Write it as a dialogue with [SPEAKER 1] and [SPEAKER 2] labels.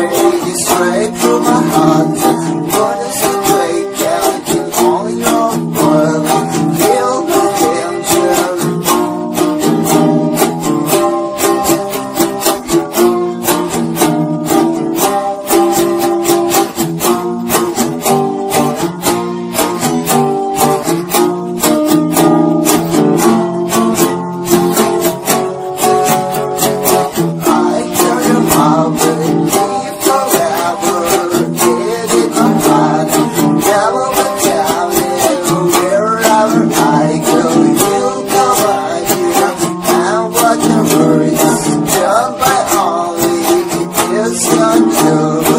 [SPEAKER 1] He's about you.